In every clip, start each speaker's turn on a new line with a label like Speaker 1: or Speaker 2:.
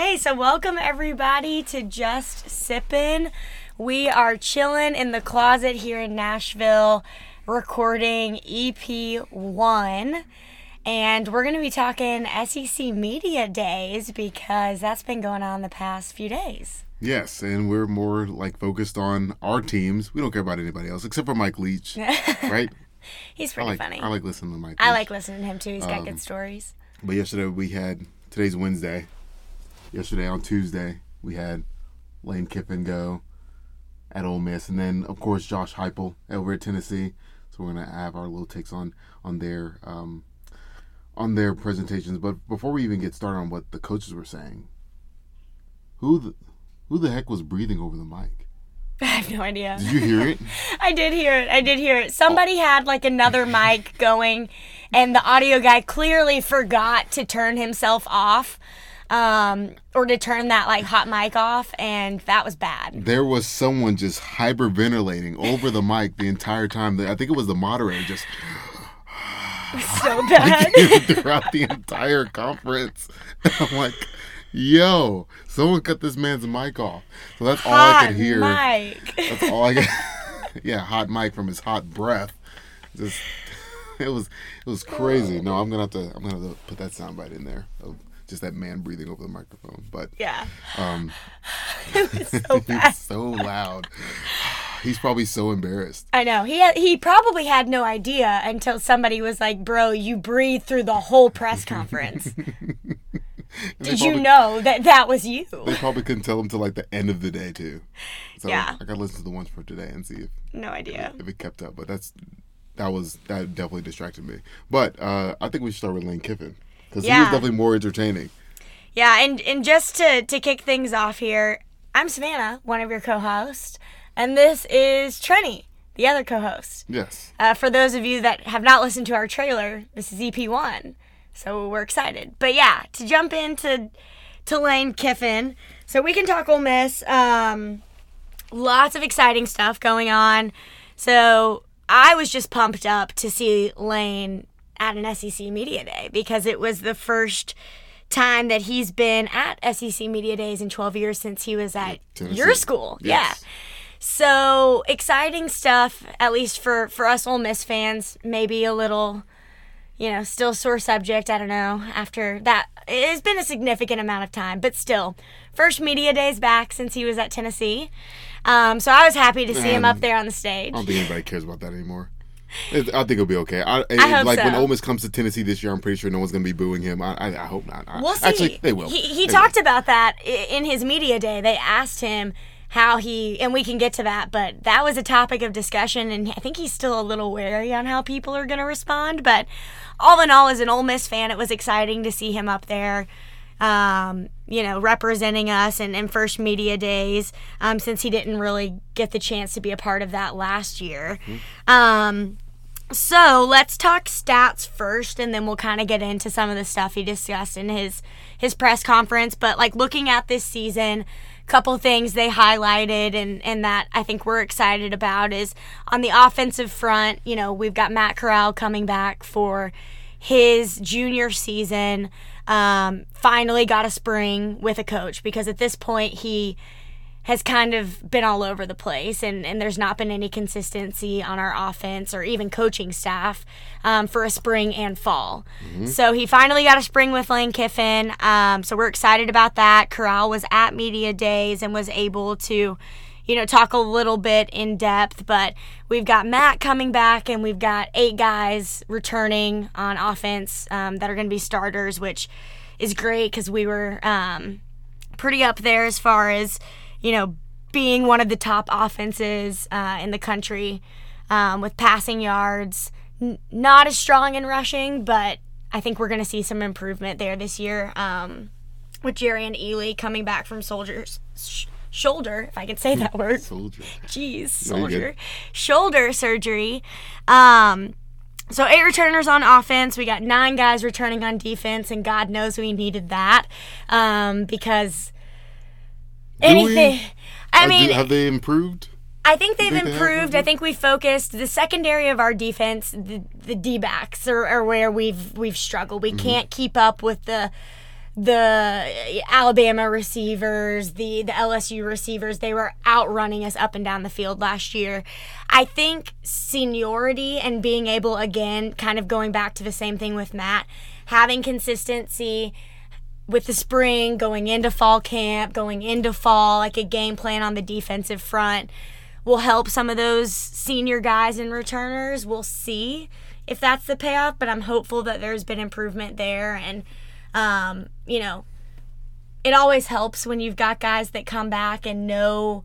Speaker 1: Hey, so welcome everybody to Just Sippin'. We are chilling in the closet here in Nashville, recording EP1. And we're going to be talking SEC Media Days because that's been going on the past few days.
Speaker 2: Yes, and we're more like focused on our teams. We don't care about anybody else except for Mike Leach, right?
Speaker 1: He's
Speaker 2: I
Speaker 1: pretty
Speaker 2: like
Speaker 1: funny.
Speaker 2: I like listening to Mike.
Speaker 1: I like listening to him too. He's got
Speaker 2: Um,
Speaker 1: good stories.
Speaker 2: But yesterday we had today's Wednesday. Yesterday on Tuesday we had Lane Kiffin go at Ole Miss, and then of course Josh Heupel over at Tennessee. So we're gonna have our little takes on on their um, on their presentations. But before we even get started on what the coaches were saying, who the who the heck was breathing over the mic?
Speaker 1: I have no idea.
Speaker 2: Did you hear it?
Speaker 1: I did hear it. I did hear it. Somebody had like another mic going, and the audio guy clearly forgot to turn himself off, um, or to turn that like hot mic off, and that was bad.
Speaker 2: there was someone just hyperventilating over the mic the entire time. I think it was the moderator just
Speaker 1: So bad.
Speaker 2: throughout the entire conference. I'm like, yo, someone cut this man's mic off. So that's all I
Speaker 1: hot
Speaker 2: could hear.
Speaker 1: Hot mic.
Speaker 2: That's all I could. yeah, hot mic from his hot breath. Just it was it was crazy. No, I'm gonna have to I'm gonna have to put that soundbite in there of just that man breathing over the microphone. But
Speaker 1: Yeah.
Speaker 2: um,
Speaker 1: It was so bad.
Speaker 2: so loud. He's probably so embarrassed.
Speaker 1: I know. He had, he probably had no idea until somebody was like, "Bro, you breathed through the whole press conference. Did you know that that was you?"
Speaker 2: They probably couldn't tell him till like the end of the day too. So
Speaker 1: Yeah.
Speaker 2: I gotta listen to the ones for today and see if,
Speaker 1: No idea.
Speaker 2: if it kept up. But that's that was that definitely distracted me. But uh, I think we should start with Lane Kiffin because he was definitely more entertaining.
Speaker 1: Yeah, and and just to to kick things off here, I'm Savannah, one of your co-hosts, and this is Trenny, the other co-host.
Speaker 2: Yes.
Speaker 1: Uh, for those of you that have not listened to our trailer, this is EP one, so we're excited. But yeah, to jump into to Lane Kiffin, so we can talk Ole Miss. Um, lots of exciting stuff going on. So I was just pumped up to see Lane at an SEC Media Day because it was the first time that he's been at SEC Media Days in 12 years since he was at
Speaker 2: Tennessee.
Speaker 1: your school. Yeah. So exciting stuff, at least for for us Ole Miss fans. Maybe a little, you know, still sore subject. I don't know. After that, it's been a significant amount of time, but still, first media days back since he was at Tennessee. Um, so I was happy to see him up there on the stage.
Speaker 2: I don't think anybody cares about that anymore. It, I think it'll be okay. I,
Speaker 1: I hope
Speaker 2: like when
Speaker 1: so.
Speaker 2: Ole Miss comes to Tennessee this year, I'm pretty sure no one's gonna be booing him. I, I, I hope not. I-
Speaker 1: We'll see.
Speaker 2: Actually, they will.
Speaker 1: He, he
Speaker 2: They
Speaker 1: talked about that in his media day. They asked him how he, and we can get to that, but that was a topic of discussion, and I think he's still a little wary on how people are going to respond. But all in all, as an Ole Miss fan, it was exciting to see him up there. Um, you know, representing us and, and first media days, um, since he didn't really get the chance to be a part of that last year. Um, so let's talk stats first, and then we'll kind of get into some of the stuff he discussed in his his press conference. But like looking at this season, a couple things they highlighted and and that I think we're excited about is on the offensive front. You know, we've got Matt Corral coming back for his junior season. Um, finally got a spring with a coach because at this point he has kind of been all over the place, and, and there's not been any consistency on our offense or even coaching staff um, for a spring and fall. So he finally got a spring with Lane Kiffin. Um, so we're excited about that. Corral was at media days and was able to, you know, talk a little bit in depth. But we've got Matt coming back, and we've got eight guys returning on offense um, that are going to be starters, which is great because we were. Um, pretty up there as far as you know being one of the top offenses uh, in the country um, with passing yards. N- not as strong in rushing, but I think we're going to see some improvement there this year um, with Jerrion Ealy coming back from soldiers. Sh- shoulder, if I could say that word.
Speaker 2: Soldier.
Speaker 1: Jeez, soldier. Shoulder surgery. Um, so eight returners on offense. We got nine guys returning on defense, and God knows we needed that um, because
Speaker 2: Do we?
Speaker 1: anything. I
Speaker 2: Uh, do-
Speaker 1: mean,
Speaker 2: have they improved?
Speaker 1: I think they've
Speaker 2: think they have
Speaker 1: improved. I
Speaker 2: improved?
Speaker 1: think we focused the secondary of our defense, the, the D backs are, are where we've we've struggled.
Speaker 2: Mm-hmm.
Speaker 1: We can't keep up with the the uh, Alabama receivers, the the LSU receivers, they were outrunning us up and down the field last year. I think seniority and being able again, kind of going back to the same thing with Matt, having consistency with the spring, going into fall camp, going into fall, like a game plan on the defensive front will help some of those senior guys and returners. We'll see if that's the payoff, but I'm hopeful that there's been improvement there and um, you know, it always helps when you've got guys that come back and know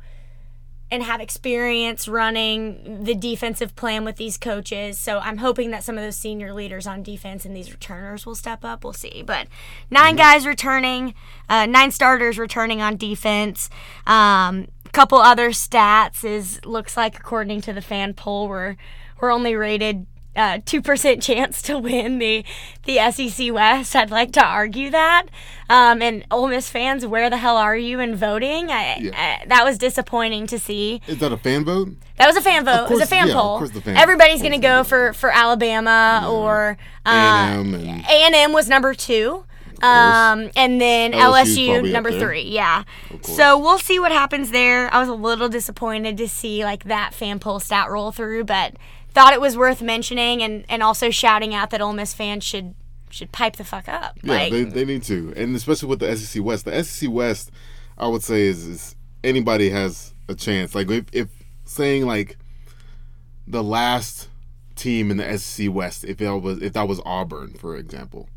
Speaker 1: and have experience running the defensive plan with these coaches. So I'm hoping that some of those senior leaders on defense and these returners will step up. We'll see. But 9 mm-hmm. guys returning, uh, nine starters returning on defense. Um, couple other stats is looks like according to the fan poll we're we're only rated uh, two percent chance to win the the SEC West. I'd like to argue that. Um, and Ole Miss fans, where the hell are you in voting? I, yeah. I, that was disappointing to see.
Speaker 2: Is that a fan vote?
Speaker 1: That was a fan vote. Course, it was a fan yeah, poll. Fan Everybody's going to go for for Alabama yeah. or uh, A&M, and A&M was number two. Um, and then LSU number three. Yeah. So we'll see what happens there. I was a little disappointed to see like that fan poll stat roll through, but thought it was worth mentioning and, and also shouting out that Ole Miss fans should should pipe the fuck up.
Speaker 2: Yeah, like, they, they need to, and especially with the SEC West. The SEC West, I would say is, is anybody has a chance. Like if, if saying like the last team in the SEC West, if it was if that was Auburn, for example,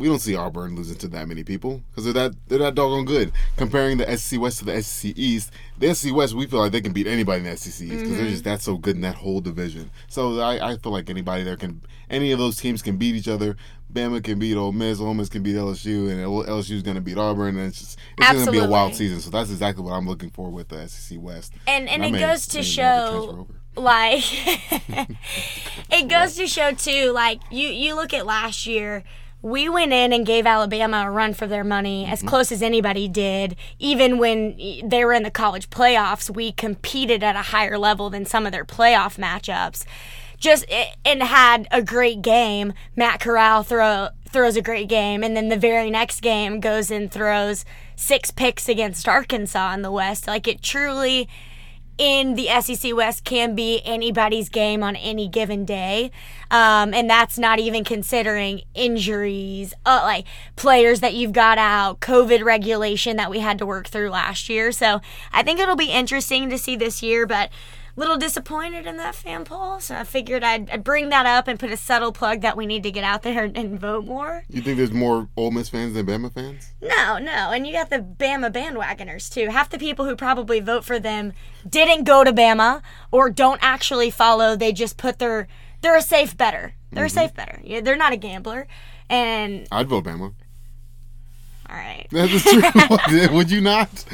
Speaker 2: we don't see Auburn losing to that many people because they're that they're that doggone good. Comparing the SEC West to the SEC East, the SEC West we feel like they can beat anybody in the SEC East because mm-hmm. they're just that so good in that whole division. So I, I feel like anybody there can any of those teams can beat each other. Bama can beat Ole Miss, Ole Miss can beat LSU, and LSU is going to beat Auburn, and it's just it's going to be a wild season. So that's exactly what I'm looking for with the SEC West.
Speaker 1: And and, and it goes to show like it goes to show too like you you look at last year we went in and gave Alabama a run for their money as mm-hmm. close as anybody did. Even when they were in the college playoffs, we competed at a higher level than some of their playoff matchups. Just and had a great game. Matt Corral throw throws a great game, and then the very next game goes and throws six picks against Arkansas in the West. Like it truly in the SEC West can be anybody's game on any given day. Um, and that's not even considering injuries, uh, like players that you've got out, COVID regulation that we had to work through last year. So I think it'll be interesting to see this year, but little disappointed in that fan poll, so I figured I'd, I'd, bring that up and put a subtle plug that we need to get out there and, and, vote more.
Speaker 2: You think there's more Ole Miss fans than Bama fans?
Speaker 1: No, no, and you got the Bama bandwagoners too. Half the people who probably vote for them didn't go to Bama or don't actually follow. They just put their they're a safe better. They're mm-hmm. a safe better. Yeah, they're not a gambler, and
Speaker 2: I'd vote Bama.
Speaker 1: All right.
Speaker 2: That's true. Would you not?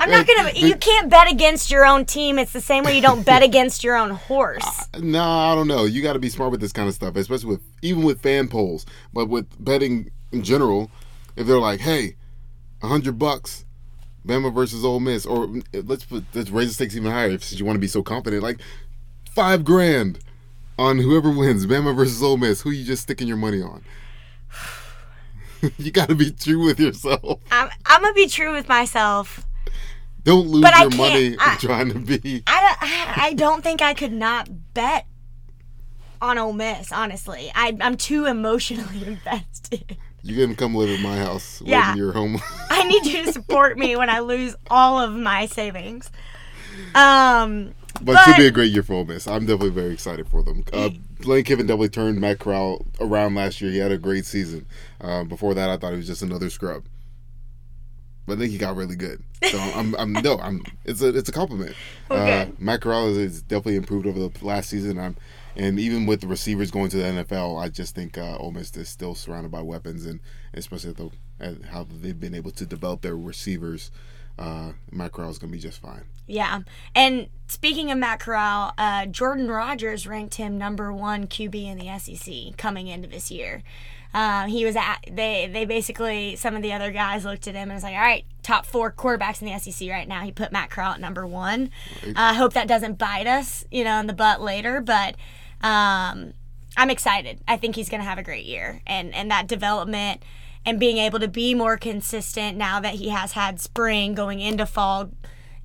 Speaker 1: I'm not gonna. You can't bet against your own team. It's the same way you don't bet against your own horse.
Speaker 2: Uh, no, I don't know. You got to be smart with this kind of stuff, especially with even with fan polls, but with betting in general. If they're like, "Hey, a hundred bucks, Bama versus Ole Miss," or let's put let's raise the stakes even higher since you want to be so confident, like five grand on whoever wins, Bama versus Ole Miss. Who you just sticking your money on? you got to be true with yourself.
Speaker 1: I'm, I'm gonna be true with myself.
Speaker 2: Don't lose but your money I, trying to be.
Speaker 1: I don't, I don't think I could not bet on Ole Miss. Honestly, I, I'm too emotionally invested.
Speaker 2: You can come live at my house. Yeah, your home.
Speaker 1: I need you to support me when I lose all of my savings. Um,
Speaker 2: but, but it should be a great year for Ole Miss. I'm definitely very excited for them. Uh, Lane Kiffin definitely turned Matt Corral around last year. He had a great season. Uh, before that, I thought he was just another scrub. But I think he got really good. So I'm, I'm no, I'm. It's a, it's a compliment. Okay. Uh, Matt Corral is, definitely improved over the last season. I'm, and even with the receivers going to the NFL, I just think uh, Ole Miss is still surrounded by weapons, and especially at the, at how they've been able to develop their receivers uh, Matt Corral is going to be just fine.
Speaker 1: Yeah. And speaking of Matt Corral, uh, Jordan Rodgers ranked him number one QB in the SEC coming into this year. Um, he was at they they basically some of the other guys looked at him and was like, all right, top four quarterbacks in the SEC right now. He put Matt Corral at number one. I uh, hope that doesn't bite us, you know, in the butt later, but um, I'm excited. I think he's going to have a great year, and and that development and being able to be more consistent now that he has had spring going into fall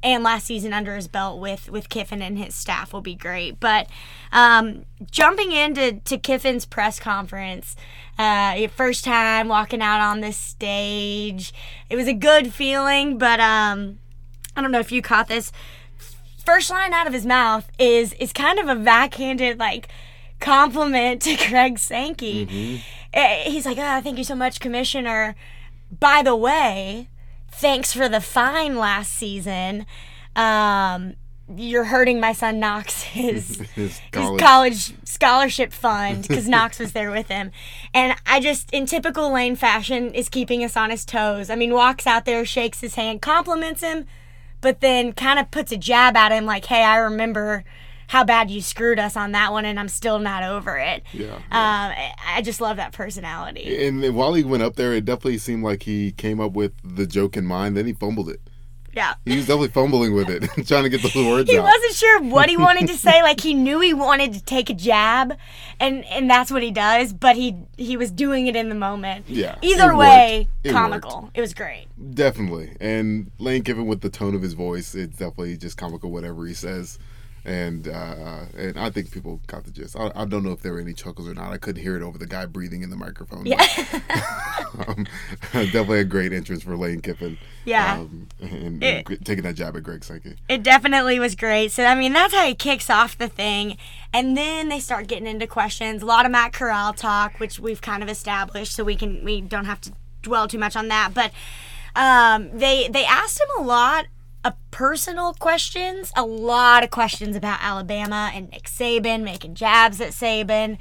Speaker 1: and last season under his belt with with Kiffin and his staff will be great. But um, jumping into to Kiffin's press conference, uh, first time walking out on this stage, it was a good feeling. But um, I don't know if you caught this. First line out of his mouth is is kind of a backhanded like compliment to Greg Sankey. Mm-hmm. He's like, "Oh, thank you so much, Commissioner." By the way, thanks for the fine last season. Um, you're hurting my son Knox's his college, his college scholarship fund because Knox was there with him. And I just, in typical Lane fashion, is keeping us on his toes. I mean, walks out there, shakes his hand, compliments him, but then kind of puts a jab at him like, hey, I remember how bad you screwed us on that one, and I'm still not over it. Yeah. yeah. Um, I just love that personality.
Speaker 2: And while he went up there, it definitely seemed like he came up with the joke in mind. Then he fumbled it.
Speaker 1: Yeah.
Speaker 2: He was definitely fumbling with it, trying to get those words
Speaker 1: he
Speaker 2: out.
Speaker 1: wasn't sure what he wanted to say. Like he knew he wanted to take a jab, and and that's what he does. But he he was doing it in the moment.
Speaker 2: Yeah.
Speaker 1: Either way, comical. It was great.
Speaker 2: Definitely. And Lane Kiffin with the tone of his voice, it's definitely just comical. Whatever he says and uh, and I think people got the gist. I, I, don't know if there were any chuckles or not. I couldn't hear it over the guy breathing in the microphone.
Speaker 1: Yeah,
Speaker 2: but, um, definitely a great entrance for Lane Kiffin.
Speaker 1: Yeah,
Speaker 2: um, and, it, and, taking that jab at Greg Sankey.
Speaker 1: It definitely was great. So I mean, that's how he kicks off the thing, and then they start getting into questions. A lot of Matt Corral talk, which we've kind of established, so we can we don't have to dwell too much on that, but. Um, they they asked him a lot a personal questions, a lot of questions about Alabama and Nick Saban making jabs at Saban.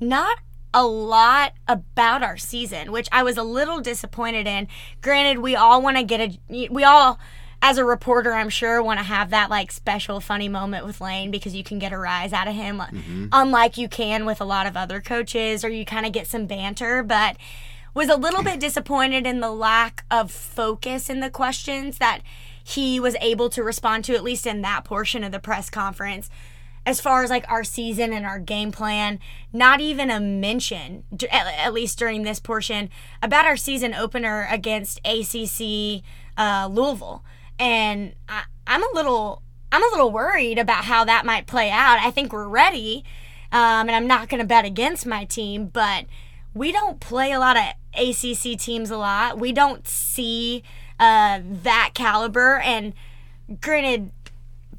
Speaker 1: Not a lot about our season, which I was a little disappointed in. Granted, we all want to get a we all as a reporter, I'm sure want to have that like special funny moment with Lane because you can get a rise out of him mm-hmm. unlike you can with a lot of other coaches or you kind of get some banter, but was a little bit disappointed in the lack of focus in the questions that he was able to respond to, at least in that portion of the press conference. As far as like our season and our game plan, not even a mention, at least during this portion, about our season opener against ACC uh, Louisville. And I, I'm a little, I'm a little worried about how that might play out. I think we're ready, um, and I'm not going to bet against my team, but we don't play a lot of ACC teams a lot. We don't see uh, that caliber. And granted,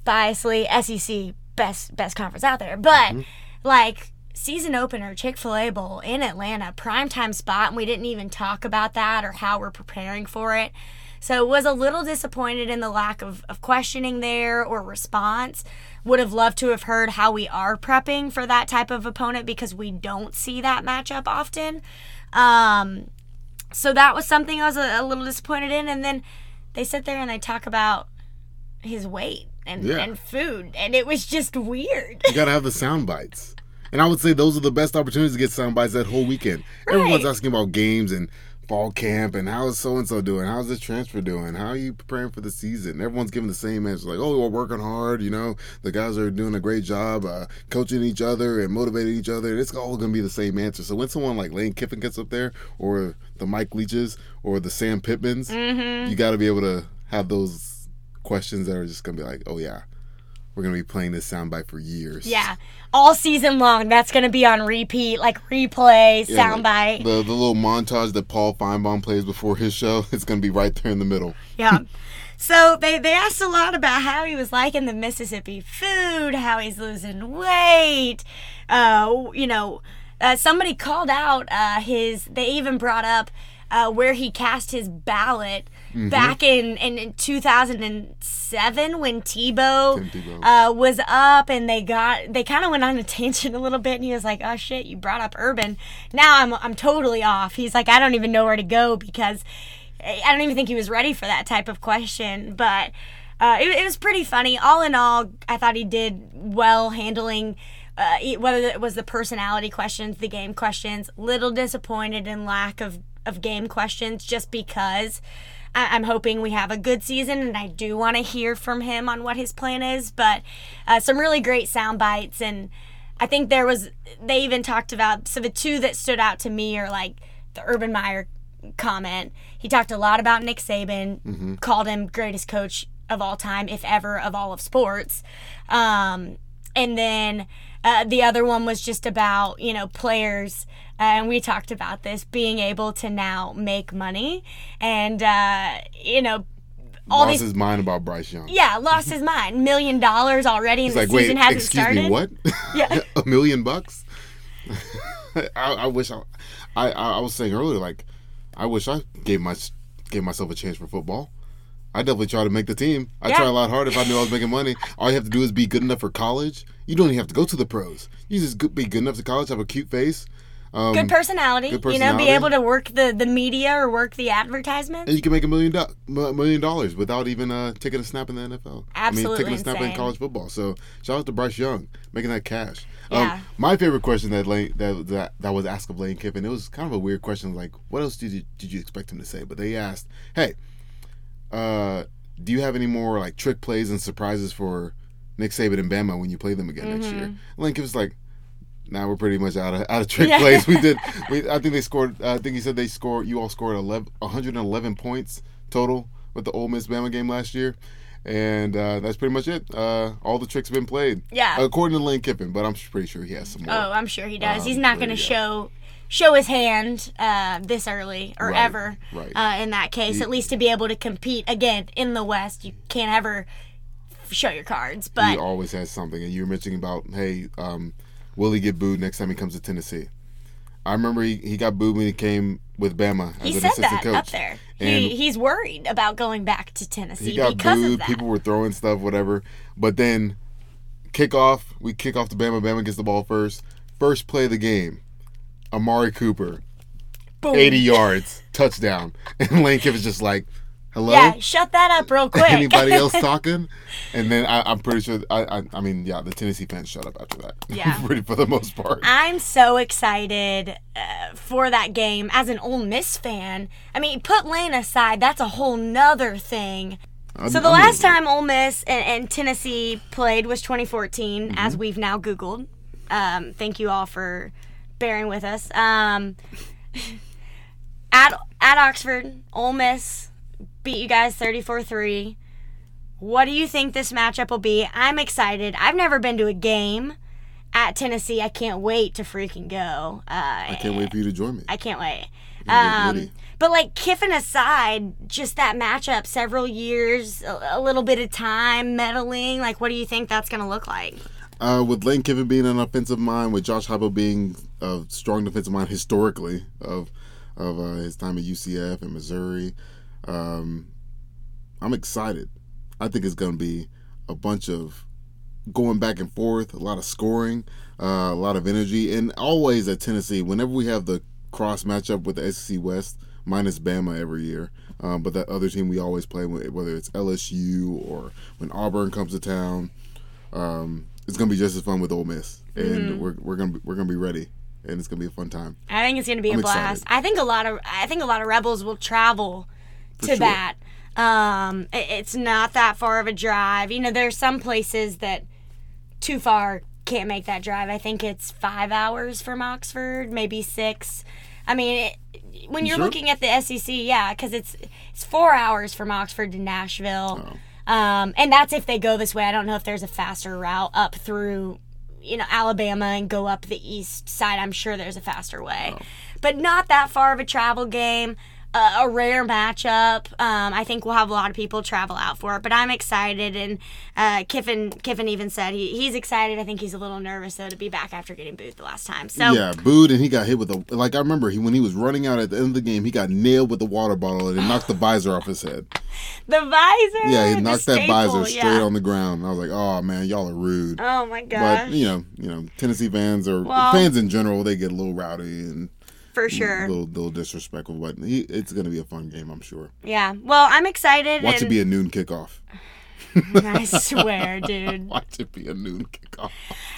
Speaker 1: biasly, SEC best best conference out there, but mm-hmm. like season opener Chick Fil A Bowl in Atlanta, primetime spot, and we didn't even talk about that or how we're preparing for it. So was a little disappointed in the lack of, of questioning there or response. Would have loved to have heard how we are prepping for that type of opponent because we don't see that matchup often. Um, so that was something I was a, a, little disappointed in. And then they sit there and they talk about his weight and, yeah. and food, and it was just weird.
Speaker 2: You gotta have the sound bites. And I would say those are the best opportunities to get sound bites that whole weekend. Right. Everyone's asking about games and fall camp and how is so and so doing? How's this transfer doing? How are you preparing for the season? Everyone's giving the same answer, like, "Oh, we're working hard." You know, the guys are doing a great job uh, coaching each other and motivating each other. It's all going to be the same answer. So when someone like Lane Kiffin gets up there, or the Mike Leaches, or the Sam Pittmans,
Speaker 1: mm-hmm.
Speaker 2: you got to be able to have those questions that are just going to be like, "Oh yeah." We're gonna be playing this soundbite for years.
Speaker 1: Yeah, all season long. That's gonna be on repeat, like replay yeah, soundbite.
Speaker 2: the the little montage that Paul Finebaum plays before his show. It's gonna be right there in the middle.
Speaker 1: Yeah. so they they asked a lot about how he was liking the Mississippi food, how he's losing weight. Uh, you know, uh, somebody called out uh, his. They even brought up uh, where he cast his ballot mm-hmm. back in, in, in 2007 when Tebow, Tebow. Uh, was up and they got they kind of went on a tangent a little bit and he was like, "Oh shit, you brought up Urban." Now I'm I'm totally off. He's like, "I don't even know where to go because I don't even think he was ready for that type of question." But uh, it, it was pretty funny. All in all, I thought he did well handling. Uh, whether it was the personality questions, the game questions, little disappointed in lack of, of game questions just because I- am hoping we have a good season, and I do want to hear from him on what his plan is. But uh, some really great sound bites, and I think there was they even talked about so the two that stood out to me are like the Urban Meyer comment. He talked a lot about Nick Saban,
Speaker 2: Mm-hmm.
Speaker 1: called him greatest coach of all time, if ever, of all of sports. Um, and then uh, the other one was just about you know players, and we talked about this being able to now make money, and uh, you know all
Speaker 2: Lost
Speaker 1: these.
Speaker 2: his mind about Bryce Young.
Speaker 1: yeah, lost his mind. Million dollars already, and
Speaker 2: He's
Speaker 1: the
Speaker 2: like,
Speaker 1: season
Speaker 2: wait,
Speaker 1: hasn't
Speaker 2: excuse
Speaker 1: started.
Speaker 2: me, what?
Speaker 1: Yeah.
Speaker 2: a million bucks? I, I wish I, I, I was saying earlier, like, I wish I gave my gave myself a chance for football. I definitely try to make the team. I
Speaker 1: Yeah.
Speaker 2: try a lot harder if I knew I was making money. All you have to do is be good enough for college. You don't even have to go to the pros. You just be good enough to college, have a cute face, um,
Speaker 1: Good personality,
Speaker 2: good
Speaker 1: you know, be able to work the, the media or work the advertisements.
Speaker 2: and you can make a million do- million dollars without even uh, taking a snap in the NFL. I mean,
Speaker 1: Absolutely
Speaker 2: taking a snap in college football. So shout out to Bryce Young making that cash.
Speaker 1: Yeah.
Speaker 2: Um, my favorite question that Lane that, that that was asked of Lane Kiffin. It was kind of a weird question. Like, what else did you did you expect him to say? But they asked, "Hey, uh, do you have any more like trick plays and surprises for Nick Saban and Bama when you play them again next year?" Lane Kiffin's like. Now we're pretty much out of out of trick.
Speaker 1: Yeah.
Speaker 2: plays. We did. We I think they scored. I think he said they scored. You all scored 11, 111 points total with the Ole Miss Bama game last year, and uh, that's pretty much it. Uh, all the tricks have been played.
Speaker 1: Yeah.
Speaker 2: according to Lane Kiffin, but I'm pretty sure he has some more.
Speaker 1: Oh, I'm sure he does.
Speaker 2: Um,
Speaker 1: He's not going to show show his hand uh, this early or
Speaker 2: Right,
Speaker 1: ever.
Speaker 2: right.
Speaker 1: Uh, in that case, at least to be able to compete again in the West, you can't ever show your cards. But.
Speaker 2: He always has something. And you were mentioning about, hey, um, will he get booed next time he comes to Tennessee? I remember he, he got booed when he came with Bama as
Speaker 1: he
Speaker 2: an
Speaker 1: said
Speaker 2: assistant
Speaker 1: that
Speaker 2: coach.
Speaker 1: up there.
Speaker 2: And
Speaker 1: He, he's worried about going back to Tennessee
Speaker 2: he got
Speaker 1: because of
Speaker 2: booed.
Speaker 1: that.
Speaker 2: People were throwing stuff, whatever. But then kickoff, we kick off to Bama. Bama gets the ball first. First play of the game, Amari Cooper,
Speaker 1: Boom.
Speaker 2: 80 yards, touchdown. And Lane Kiffin's just like, hello?
Speaker 1: Yeah, shut that up real quick.
Speaker 2: Anybody else talking? And then I, I'm pretty sure. I, I, I mean, yeah, the Tennessee fans shut up after that.
Speaker 1: Yeah.
Speaker 2: pretty for the most part.
Speaker 1: I'm so excited uh, for that game as an Ole Miss fan. I mean, put Lane aside, that's a whole nother thing. So the last time Ole Miss and, and Tennessee played was 2014, as we've now Googled. Um, thank you all for bearing with us. Um, at at Oxford, Ole Miss beat you guys 34-3. What do you think this matchup will be? I'm excited. I've never been to a game at Tennessee. I can't wait to freaking go. Uh,
Speaker 2: I can't wait for you to join me.
Speaker 1: I can't wait. Um, but like Kiffin aside, just that matchup, several years, a, a little bit of time, meddling. Like, what do you think that's gonna look like?
Speaker 2: Uh, with Lane Kiffin being an offensive mind, with Josh Heupel being a strong defensive mind historically of of uh, his time at UCF and Missouri, um, I'm excited. I think it's going to be a bunch of going back and forth, a lot of scoring, uh, a lot of energy, and always at Tennessee. Whenever we have the cross matchup with the SEC West, minus Bama every year, um, but that other team we always play, with, whether it's LSU or when Auburn comes to town, um, it's gonna be just as fun with Ole Miss, and we're we're gonna be, we're gonna be ready, and it's gonna be a fun time.
Speaker 1: I think it's gonna be
Speaker 2: I'm
Speaker 1: a blast.
Speaker 2: excited.
Speaker 1: I think a lot of I think a lot of rebels will travel to
Speaker 2: sure.
Speaker 1: that. Um, it- it's not that far of a drive. You know, there's some places that too far can't make that drive. I think it's five hours from Oxford, maybe six. I mean, it, when you're
Speaker 2: sure?
Speaker 1: looking at the SEC, yeah, because it's it's four hours from Oxford to Nashville,
Speaker 2: Oh.
Speaker 1: um, and that's if they go this way. I don't know if there's a faster route up through, you know, Alabama and go up the east side. I'm sure there's a faster way, but not that far of a travel game. Uh, a rare matchup. Um, I think we'll have a lot of people travel out for it, but I'm excited. And uh, Kiffin, Kiffin even said he, he's excited. I think he's a little nervous though to be back after getting booed the last time. So
Speaker 2: Yeah, booed, and he got hit with a like. I remember he when he was running out at the end of the game, he got nailed with a water bottle and it knocked the visor off his head.
Speaker 1: the visor,
Speaker 2: Yeah, he knocked that
Speaker 1: staple,
Speaker 2: visor straight
Speaker 1: yeah.
Speaker 2: on the ground. I was like, oh man, y'all are rude.
Speaker 1: Oh my god.
Speaker 2: But you know, you know, Tennessee fans or
Speaker 1: Well-
Speaker 2: fans in general, they get a little rowdy and
Speaker 1: for
Speaker 2: a
Speaker 1: sure.
Speaker 2: little, little disrespectful. But he, it's going to be a fun game, I'm sure.
Speaker 1: Yeah. Well, I'm excited.
Speaker 2: Watch
Speaker 1: and
Speaker 2: it be a noon kickoff.
Speaker 1: I swear, dude.
Speaker 2: Watch it be a noon kickoff.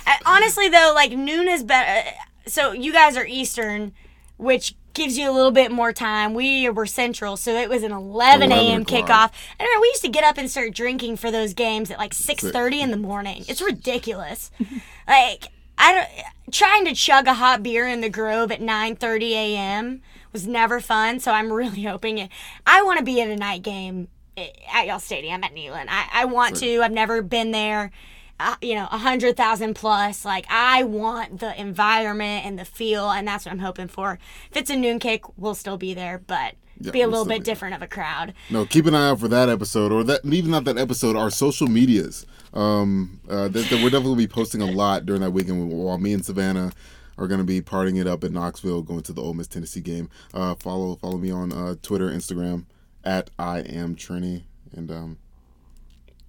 Speaker 1: Uh, Honestly, though, like noon is better. So you guys are Eastern, which gives you a little bit more time. We were Central, so it was an 11 a.m.
Speaker 2: 11 o'clock.
Speaker 1: kickoff. I remember we used to get up and start drinking for those games at like 6:30 in the morning. It's ridiculous. like I don't. Trying to chug a hot beer in the Grove at 9:30 a.m. was never fun. So I'm really hoping it. I want to be at a night game at y'all stadium at Neyland. I, I want to. I've never been there. Uh, you know, a hundred thousand plus. Like I want the environment and the feel, and that's what I'm hoping for. If it's a noon kick, we'll still be there, but
Speaker 2: Yeah,
Speaker 1: be a
Speaker 2: we'll
Speaker 1: little bit
Speaker 2: there.
Speaker 1: different of a crowd.
Speaker 2: No, keep an eye out for that episode, or that even not that episode. Our social medias. Um, uh, that, that we're definitely be posting a lot during that weekend while me and Savannah are going to be partying it up in Knoxville, going to the Ole Miss Tennessee game. Uh, follow follow me on uh, Twitter, Instagram at I am Trini, and um,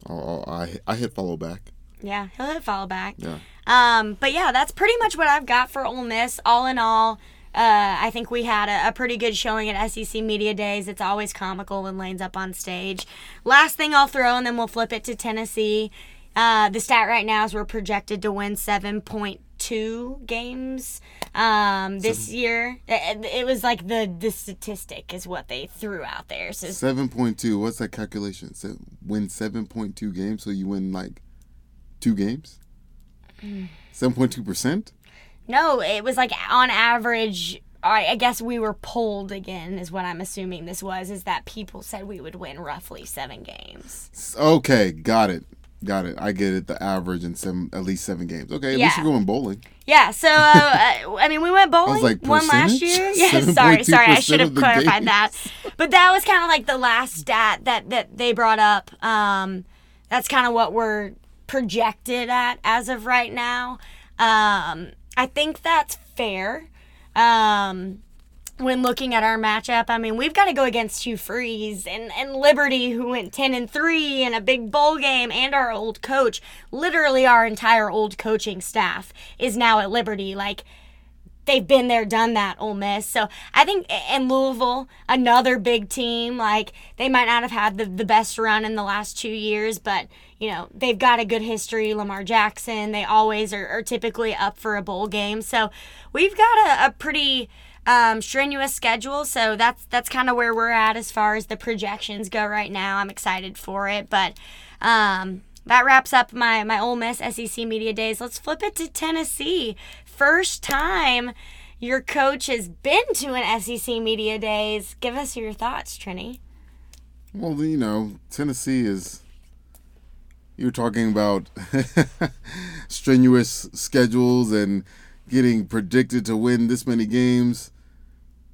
Speaker 2: I'll, I'll, I I hit follow back.
Speaker 1: Yeah, he'll hit follow back.
Speaker 2: Yeah.
Speaker 1: Um, but yeah, that's pretty much what I've got for Ole Miss. All in all, uh, I think we had a, a pretty good showing at SEC Media Days. It's always comical when Lane's up on stage. Last thing I'll throw, and then we'll flip it to Tennessee. Uh, the stat right now is we're projected to win 7.2 games um, this year. It, it was like the, the statistic is what they threw out there. So
Speaker 2: Seven point two. What's that calculation? So win seven point two games, so you win like two games. Seven point two percent.
Speaker 1: No, it was like on average. I I guess we were polled again, is what I'm assuming this was. Is that people said we would win roughly seven games.
Speaker 2: Okay, got it. Got it. I get it. The average in seven, at least seven games. Okay, at least you're going bowling.
Speaker 1: Yeah, so uh, I mean, we went bowling
Speaker 2: like,
Speaker 1: one last year. Yeah, sorry, sorry, I should have clarified
Speaker 2: games.
Speaker 1: that. But that was kind of like the last stat that that they brought up. Um, that's kind of what we're projected at as of right now. Um, I think that's fair. Um, when looking at our matchup, I mean, we've got to go against Hugh Freeze and, and Liberty, who went 10 and 3 in a big bowl game, and our old coach. Literally, our entire old coaching staff is now at Liberty. Like, they've been there, done that, Ole Miss. So I think, and Louisville, another big team. Like, they might not have had the, the best run in the last two years, but, you know, they've got a good history. Lamar Jackson, they always are, are typically up for a bowl game. So we've got a, a pretty um, strenuous schedule. So that's that's kind of where we're at as far as the projections go right now. I'm excited for it, but um, that wraps up my my Ole Miss SEC media days. Let's flip it to Tennessee. First time your coach has been to an SEC media days. Give us your thoughts, Trini.
Speaker 2: Well, you know, Tennessee is. You're talking about strenuous schedules and getting predicted to win this many games.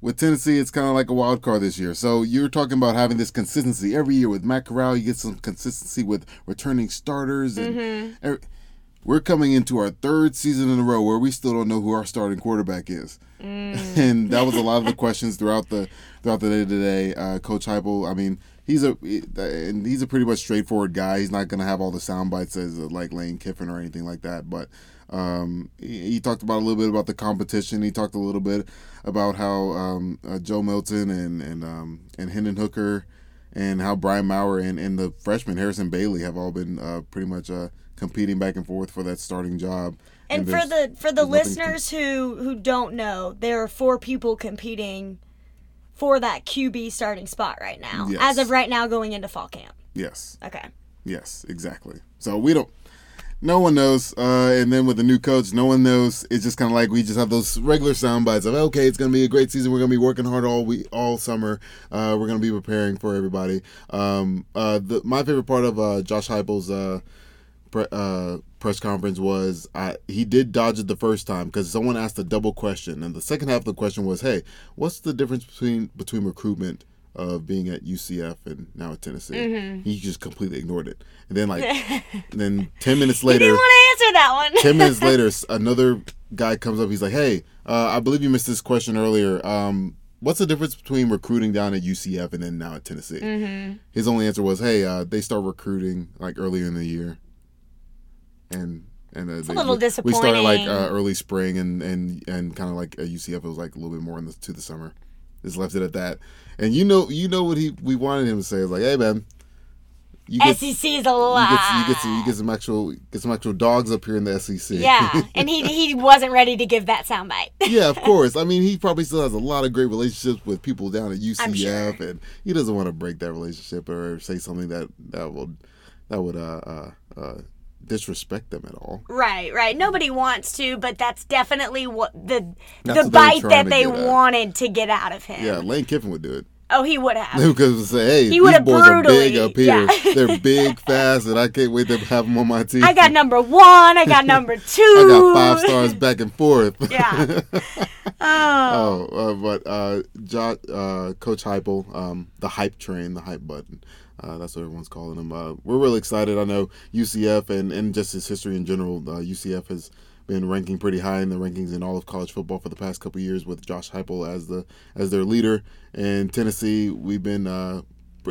Speaker 2: With Tennessee, it's kind of like a wild card this year. So you're talking about having this consistency every year with Matt Corral. You get some consistency with returning starters, and every- we're coming into our third season in a row where we still don't know who our starting quarterback is. and that was a lot of the questions throughout the throughout the day today. Uh, Coach Heupel, I mean, he's a and he's a pretty much straightforward guy. He's not going to have all the sound bites as uh, like Lane Kiffin or anything like that. But um, he, he talked about a little bit about the competition. He talked a little bit about how um, uh, Joe Milton and and um, and Hendon Hooker and how Brian Maurer and, and the freshman Harrison Bailey have all been uh, pretty much uh, competing back and forth for that starting job.
Speaker 1: And, for the for the listeners who who don't know, there are four people competing for that QB starting spot right now.
Speaker 2: Yes.
Speaker 1: As of right now, going into fall camp.
Speaker 2: yes,
Speaker 1: Okay.
Speaker 2: Yes, exactly. So we don't. No one knows, uh, and then with the new coach, no one knows. It's just kind of like we just have those regular sound bites of okay, it's going to be a great season. We're going to be working hard all week, all summer. Uh, we're going to be preparing for everybody. Um, uh, the, my favorite part of uh, Josh Heupel's uh, pre- uh, press conference was uh, he did dodge it the first time because someone asked a double question, and the second half of the question was, "Hey, what's the difference between between recruitment of being at UCF and now at Tennessee?"
Speaker 1: Mm-hmm.
Speaker 2: He just completely ignored it, and then like, then ten minutes
Speaker 1: He
Speaker 2: later,
Speaker 1: didn't want to answer that one.
Speaker 2: ten minutes later, another guy comes up. He's like, "Hey, uh, I believe you missed this question earlier. Um, what's the difference between recruiting down at UCF and then now at Tennessee?"
Speaker 1: Mm-hmm.
Speaker 2: His only answer was, "Hey, uh, they start recruiting like earlier in the year, and and uh,
Speaker 1: a little
Speaker 2: we, We started like uh, early spring, and and and kind of like at UCF, it was like a little bit more in the to the summer. Just left it at that. And you know, you know what he we wanted him to say is like, "Hey, man." You get, you
Speaker 1: SEC is a lot.
Speaker 2: get, you get some you get some actual get some actual dogs up here in the SEC.
Speaker 1: yeah, and he he wasn't ready to give that soundbite.
Speaker 2: yeah, of course. I mean, he probably still has a lot of great relationships with people down at
Speaker 1: I'm sure.
Speaker 2: UCF, and he doesn't want to break that relationship or say something that that will that would uh, uh, uh, disrespect them at all.
Speaker 1: Right, right. Nobody wants to, but that's definitely what the
Speaker 2: That's
Speaker 1: the bite that they
Speaker 2: get at.
Speaker 1: wanted to get out of him.
Speaker 2: Yeah, Lane Kiffin would do it.
Speaker 1: Oh, he would have.
Speaker 2: Because say, hey,
Speaker 1: He
Speaker 2: these boys are big up here.
Speaker 1: yeah.
Speaker 2: They're big, fast, and I can't wait to have them on my team.
Speaker 1: I got number one. I got number two.
Speaker 2: I got five stars back and forth.
Speaker 1: Yeah. Oh.
Speaker 2: Oh, uh, but uh, jo- uh, Coach Heupel, um, the hype train, the hype button. Uh, that's what everyone's calling him. Uh, we're really excited. I know UCF and, and just his history in general. Uh, UCF has been ranking pretty high in the rankings in all of college football for the past couple years with Josh Heupel as the as their leader. And Tennessee, we've been uh,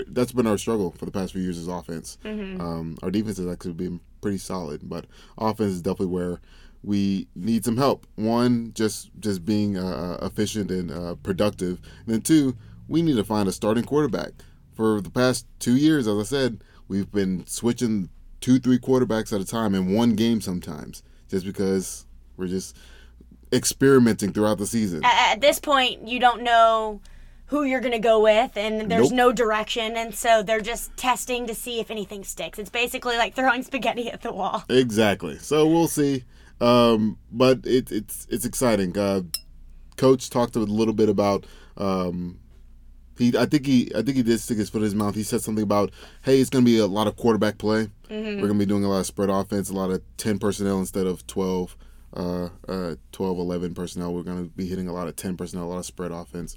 Speaker 2: that's been our struggle for the past few years is offense. Um, our defense has actually been pretty solid, but offense is definitely where we need some help. One, just just being uh, efficient and uh, productive, and then two, we need to find a starting quarterback. For the past two years, as I said, we've been switching two, three quarterbacks at a time in one game sometimes, just because we're just experimenting throughout the season.
Speaker 1: At, this point, you don't know who you're going to go with, and there's
Speaker 2: Nope.
Speaker 1: no direction, and so they're just testing to see if anything sticks. It's basically like throwing spaghetti at the wall.
Speaker 2: Exactly. So we'll see. Um, but it, it's it's exciting. Uh, Coach talked a little bit about. Um, he, I think he, I think he did stick his foot in his mouth. He said something about, "Hey, it's going to be a lot of quarterback play. We're going to be doing a lot of spread offense, a lot of ten personnel instead of 12, uh, uh, 12, 11 personnel. We're going to be hitting a lot of ten personnel, a lot of spread offense."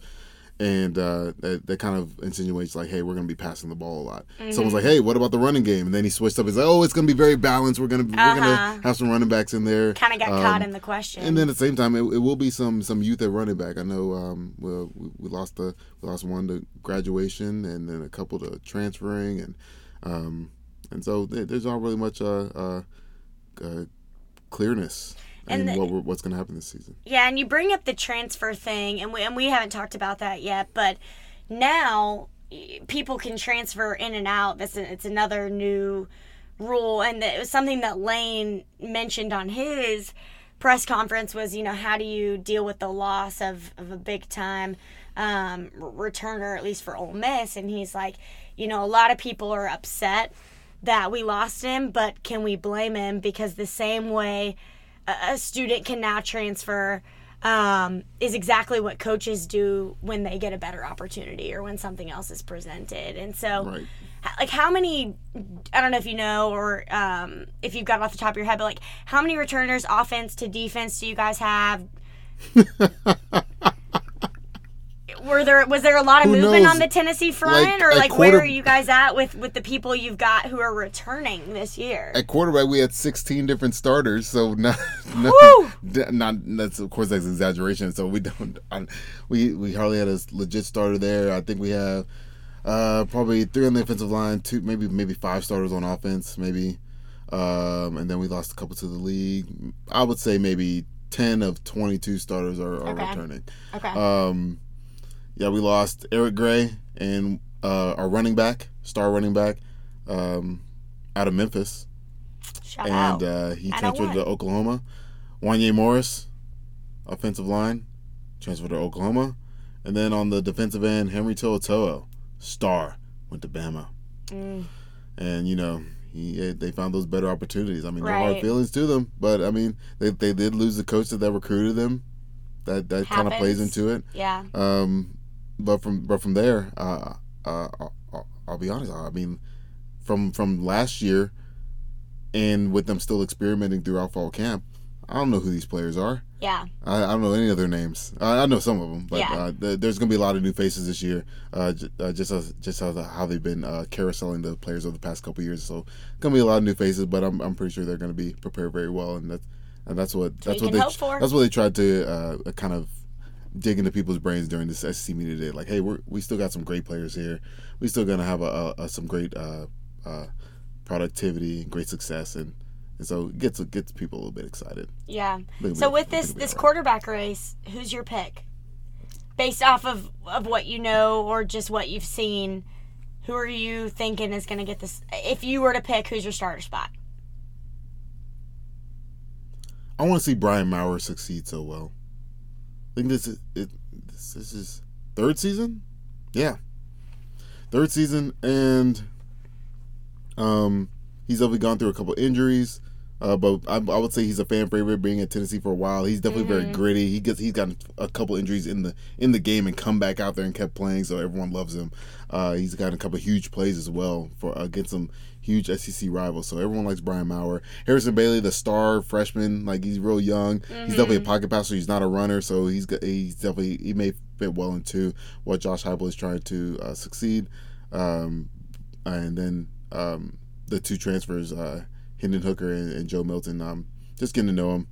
Speaker 2: And uh, that, that kind of insinuates like, hey, we're going to be passing the ball a lot. Someone's like, hey, what about the running game? And then he switched up. He's like, oh, it's going to be very balanced. We're going to we're
Speaker 1: Uh-huh.
Speaker 2: going to have some running backs in there.
Speaker 1: Kind of got
Speaker 2: Um,
Speaker 1: caught in the question.
Speaker 2: and then at the same time, it, it will be some some youth at running back. I know um, we, we we lost the we lost one to graduation, and then a couple to transferring, and um, and so there's not really much uh, uh, uh, clearness
Speaker 1: And
Speaker 2: in
Speaker 1: the-
Speaker 2: what what's going to happen this season.
Speaker 1: Yeah, and you bring up the transfer thing, and we and we haven't talked about that yet, but now people can transfer in and out. That's it's another new rule, and it was something that Lane mentioned on his press conference was, you know, how do you deal with the loss of of a big time um, returner, at least for Ole Miss? And he's like, you know, a lot of people are upset that we lost him, but can we blame him because the same way a student can now transfer um, is exactly what coaches do when they get a better opportunity or when something else is presented. And so,
Speaker 2: Right.
Speaker 1: like, how many, I don't know if you know or um, if you've got off the top of your head, but like, how many returners, offense to defense, do you guys have? Were there was there a lot of
Speaker 2: Who
Speaker 1: movement
Speaker 2: knows?
Speaker 1: on the Tennessee front,
Speaker 2: Like,
Speaker 1: or like
Speaker 2: quarter-
Speaker 1: where are you guys at with with the people you've got who are returning this year?
Speaker 2: At quarterback, we had 16 different starters, so not, not, not that's of course that's exaggeration. So we don't, I, we we hardly had a legit starter there. I think we have uh, probably three on the offensive line, two maybe maybe five starters on offense, maybe, um, and then we lost a couple to the league. I would say maybe 10 of 22 starters are, are
Speaker 1: Okay.
Speaker 2: returning.
Speaker 1: Okay.
Speaker 2: Um, yeah, we lost Eric Gray and uh, our running back, star running back, um, out of Memphis
Speaker 1: Shout
Speaker 2: and uh, he transferred to Oklahoma. Wanya Morris, offensive line, transferred to Oklahoma, and then on the defensive end, Henry To'oto'o, star, went to Bama,
Speaker 1: Mm.
Speaker 2: and you know he they found those better opportunities. I mean, no hard feelings to them, but I mean they they did lose the coach that recruited them. That that kind of plays into it.
Speaker 1: yeah.
Speaker 2: Um, but from but from there, uh, uh, I'll, I'll- I'll be honest. I mean, from from last year, and with them still experimenting throughout fall camp, I don't know who these players are.
Speaker 1: Yeah.
Speaker 2: I, I don't know any of their names. I, I know some of them, but
Speaker 1: Yeah.
Speaker 2: uh, th- there's going to be a lot of new faces this year. Uh, j- uh, just as just as how they've been uh, carouseling the players over the past couple years. So going to be a lot of new faces, but I'm, I'm pretty sure they're going to be prepared very well, and that's and that's what that's what they that's what they tried to uh, kind of dig into people's brains during this SEC media today. Like, hey, we're we still got some great players here. We still going to have a, a, a some great uh, uh, productivity and great success, and and so it gets it gets people a little bit excited.
Speaker 1: Yeah. So with this this
Speaker 2: right.
Speaker 1: quarterback race, who's your pick? Based off of of what you know or just what you've seen, who are you thinking is going to get this? If you were to pick, who's your starter spot?
Speaker 2: I want to see Brian Maurer succeed so well. I think this is it. This, this is third season. Yeah, third season, and um, he's definitely gone through a couple injuries. Uh, but I, I, would say he's a fan favorite, being at Tennessee for a while. He's definitely mm-hmm. very gritty. He gets he's gotten a couple injuries in the in the game and come back out there and kept playing, so everyone loves him. Uh, he's gotten a couple huge plays as well for against some huge SEC rivals, so everyone likes Brian Maurer. Harrison Bailey, the star freshman, like he's real young. Mm-hmm. He's definitely a mm-hmm. pocket passer. He's not a runner, so he's he's definitely he may fit well into what Josh Heupel is trying to uh, succeed. Um, and then um, the two transfers. Uh, Hendon Hooker and, and, Joe Milton. Um, just getting to know him.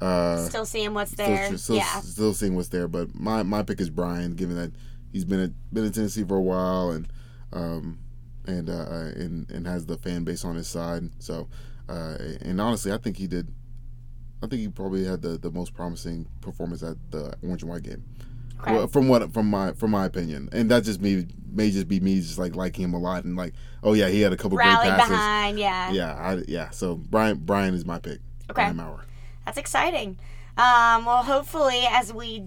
Speaker 1: Uh, still seeing what's there.
Speaker 2: Still, still,
Speaker 1: yeah.
Speaker 2: Still seeing what's there. But my, my pick is Brian, given that he's been at, been in Tennessee for a while and um, and uh, and and has the fan base on his side. So uh, and honestly, I think he did. I think he probably had the, the most promising performance at the Orange and White game. Okay. Well, from what from my from my opinion, and that's just me may just be me just like liking him a lot and like oh yeah he had a couple great passes.
Speaker 1: behind yeah
Speaker 2: yeah I, yeah so Brian Brian is my pick.
Speaker 1: Okay, Brian Maurer. That's exciting. Um, well, hopefully as we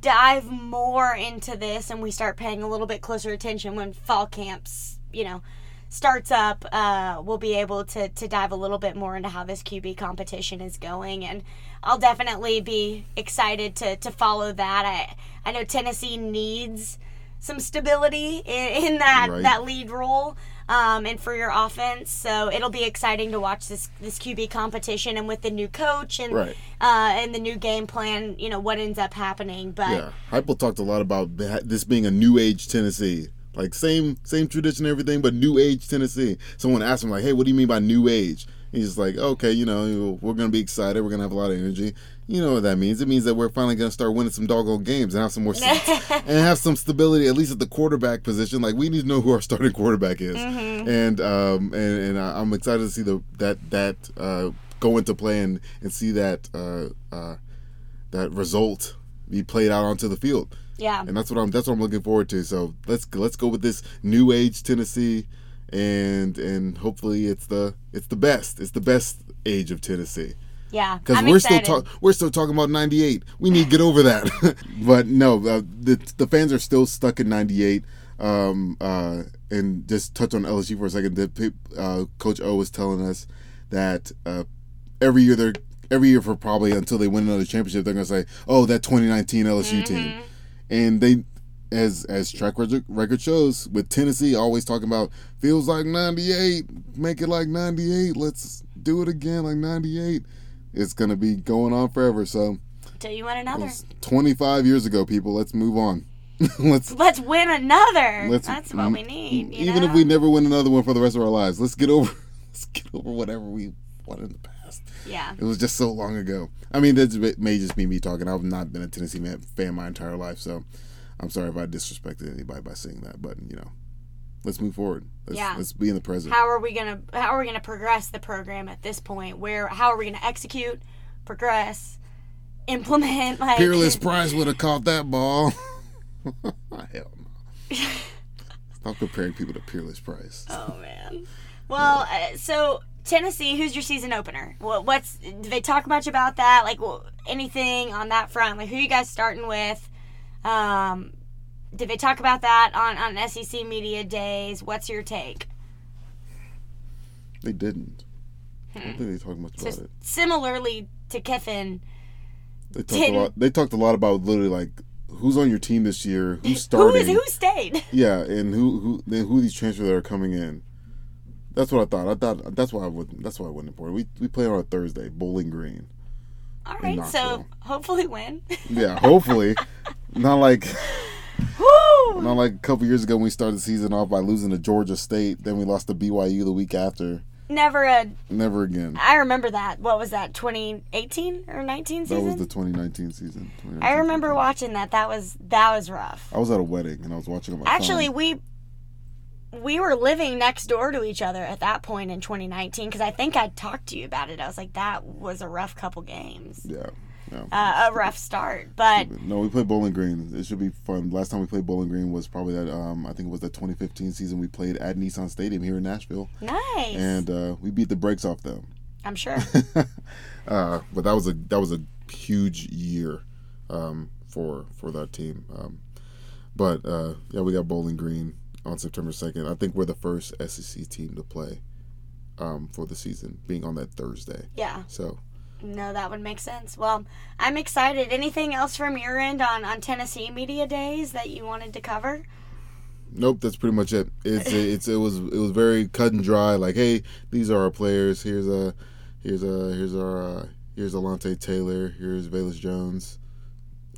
Speaker 1: dive more into this and we start paying a little bit closer attention when fall camps you know starts up, uh, we'll be able to, to dive a little bit more into how this QB competition is going. And I'll definitely be excited to, to follow that. I, I know Tennessee needs some stability in, in that, right. that lead role. Um, and for your offense. So it'll be exciting to watch this this QB competition and with the new coach and right. uh, and the new game plan. You know what ends up happening. But
Speaker 2: yeah, Heupel talked a lot about this being a new age Tennessee. Like same same tradition, everything, but new age Tennessee. Someone asked him like, "Hey, what do you mean by new age?" He's just like, "Okay, you know, we're gonna be excited. We're gonna have a lot of energy. You know what that means? It means that we're finally gonna start winning some doggone games and have some more seats and have some stability, at least at the quarterback position. Like we need to know who our starting quarterback is, mm-hmm. and um and and I'm excited to see the that that uh, go into play and and see that uh, uh, that result be played out onto the field.
Speaker 1: Yeah.
Speaker 2: And that's what I'm that's what I'm looking forward to. So let's let's go with this new age Tennessee and and hopefully it's the it's the best. It's the best age of Tennessee.
Speaker 1: Yeah,
Speaker 2: because we're excited. still talking. We're still talking about '98. We need to get over that. but no, uh, the the fans are still stuck in '98. Um, uh, and just touch on LSU for a second. That uh, Coach O was telling us that uh, every year they're every year for probably until they win another championship, they're gonna say, "Oh, that 2019 LSU mm-hmm. team." and they as as track record shows with Tennessee always talking about feels like 98 make it like 98 let's do it again like 98 it's gonna be going on forever so.
Speaker 1: Do you want another.
Speaker 2: 25 years ago people let's move on.
Speaker 1: Let's let's win another. let's, that's what we need
Speaker 2: even
Speaker 1: know?
Speaker 2: if we never win another one for the rest of our lives let's get over let's get over whatever we won in the past.
Speaker 1: Yeah.
Speaker 2: It was just so long ago. I mean, that may just be me talking. I've not been a Tennessee fan my entire life, so I'm sorry if I disrespected anybody by saying that. But you know, let's move forward. Let's,
Speaker 1: yeah.
Speaker 2: let's be in the present.
Speaker 1: How are we gonna How are we gonna progress the program at this point? Where How are we gonna execute, progress, implement? Like
Speaker 2: Peerless Price would have caught that ball. Hell no. Stop comparing people to Peerless Price.
Speaker 1: Oh man. Well, uh, so Tennessee, who's your season opener? What's do they talk much about that? Like anything on that front? Like who you guys starting with? Um, did they talk about that on on SEC media days? What's your take?
Speaker 2: They didn't. Hmm. I don't think they talked much about it.
Speaker 1: Similarly to Kiffin,
Speaker 2: they talked a lot. They talked a lot about literally like who's on your team this year, who's starting,
Speaker 1: who, is, who stayed,
Speaker 2: yeah, and who who then who these transfers that are coming in. That's what I thought. I thought that's why I wouldn't. That's why I wasn't important. We we play on a Thursday, Bowling Green.
Speaker 1: All right, so hopefully win.
Speaker 2: yeah, hopefully. not like. Woo! Not like a couple years ago when we started the season off by losing to Georgia State, then we lost to BYU the week after.
Speaker 1: Never a.
Speaker 2: Never again.
Speaker 1: I remember that. What was that? 2018 or 19 season?
Speaker 2: That was the 2019 season. 2019
Speaker 1: I remember watching that. That was that was rough.
Speaker 2: I was at a wedding and I was watching on my
Speaker 1: Actually,
Speaker 2: phone.
Speaker 1: we we were living next door to each other at that point in 2019 because I think I talked to you about it. I was like, that was a rough couple games.
Speaker 2: Yeah.
Speaker 1: Uh, a rough start, but
Speaker 2: no, we played Bowling Green. It should be fun. Last time we played Bowling Green was probably that. Um, I think it was the 2015 season. We played at Nissan Stadium here in Nashville.
Speaker 1: Nice.
Speaker 2: And uh, we beat the brakes off them.
Speaker 1: I'm sure.
Speaker 2: uh, but that was a that was a huge year um, for for that team. Um, but uh, yeah, we got Bowling Green on September 2nd. I think we're the first SEC team to play um, for the season, being on that Thursday.
Speaker 1: Yeah.
Speaker 2: So
Speaker 1: No, that would make sense. Well, I'm excited. Anything else from your end on, on Tennessee Media Days that you wanted to cover?
Speaker 2: Nope, that's pretty much it. It's it's it was it was very cut and dry. Like, hey, these are our players. Here's a here's a here's our uh, here's Alontae Taylor. Here's Velus Jones,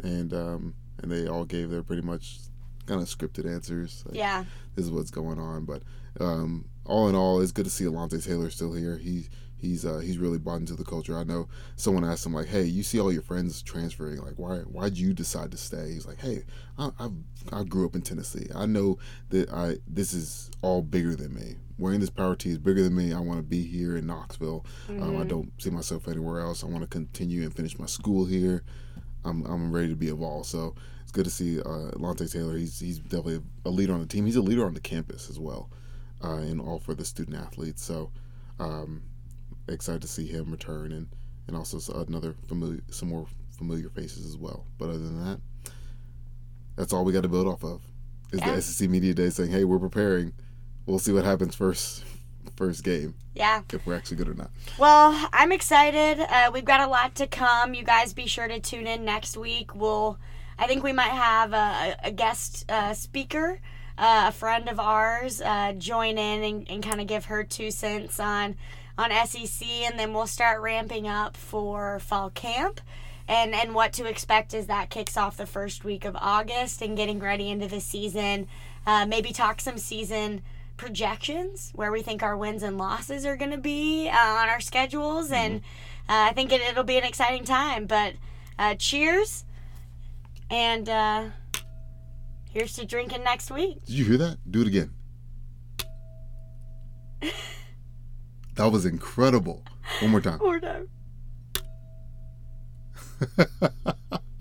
Speaker 2: and um and they all gave their pretty much kind of scripted answers. Like,
Speaker 1: Yeah.
Speaker 2: this is what's going on. But um, all in all, it's good to see Alontae Taylor still here. He he's uh, he's really bought into the culture. I know someone asked him like, "Hey, you see all your friends transferring? Like, why why'd you decide to stay?" He's like, "Hey, I I, I grew up in Tennessee. I know that I this is all bigger than me. Wearing this Power T is bigger than me. I want to be here in Knoxville. Um, I don't see myself anywhere else. I want to continue and finish my school here. I'm I'm ready to be involved. So it's good to see uh, Lante Taylor. He's he's definitely a leader on the team. He's a leader on the campus as well, uh, and all for the student athletes. So um, excited to see him return and and also another familiar some more familiar faces as well. But other than that, that's all we got to build off of. Is
Speaker 1: Yeah.
Speaker 2: the SEC media day saying, "Hey, we're preparing. We'll see what happens first first game
Speaker 1: Yeah.
Speaker 2: if we're actually good or not."
Speaker 1: Well, I'm excited. Uh, we've got a lot to come. You guys be sure to tune in next week. We'll, I think we might have a, a guest uh, speaker, uh, a friend of ours, uh, join in and, and kind of give her two cents on on SEC, and then we'll start ramping up for fall camp. And, and what to expect as that kicks off the first week of August and getting ready into the season. Uh, maybe talk some season projections where we think our wins and losses are going to be uh, on our schedules and uh, i think it, it'll be an exciting time but uh, cheers and uh, here's to drinking next week
Speaker 2: Did you hear that? Do it again. that was incredible. One more time.
Speaker 1: Or no.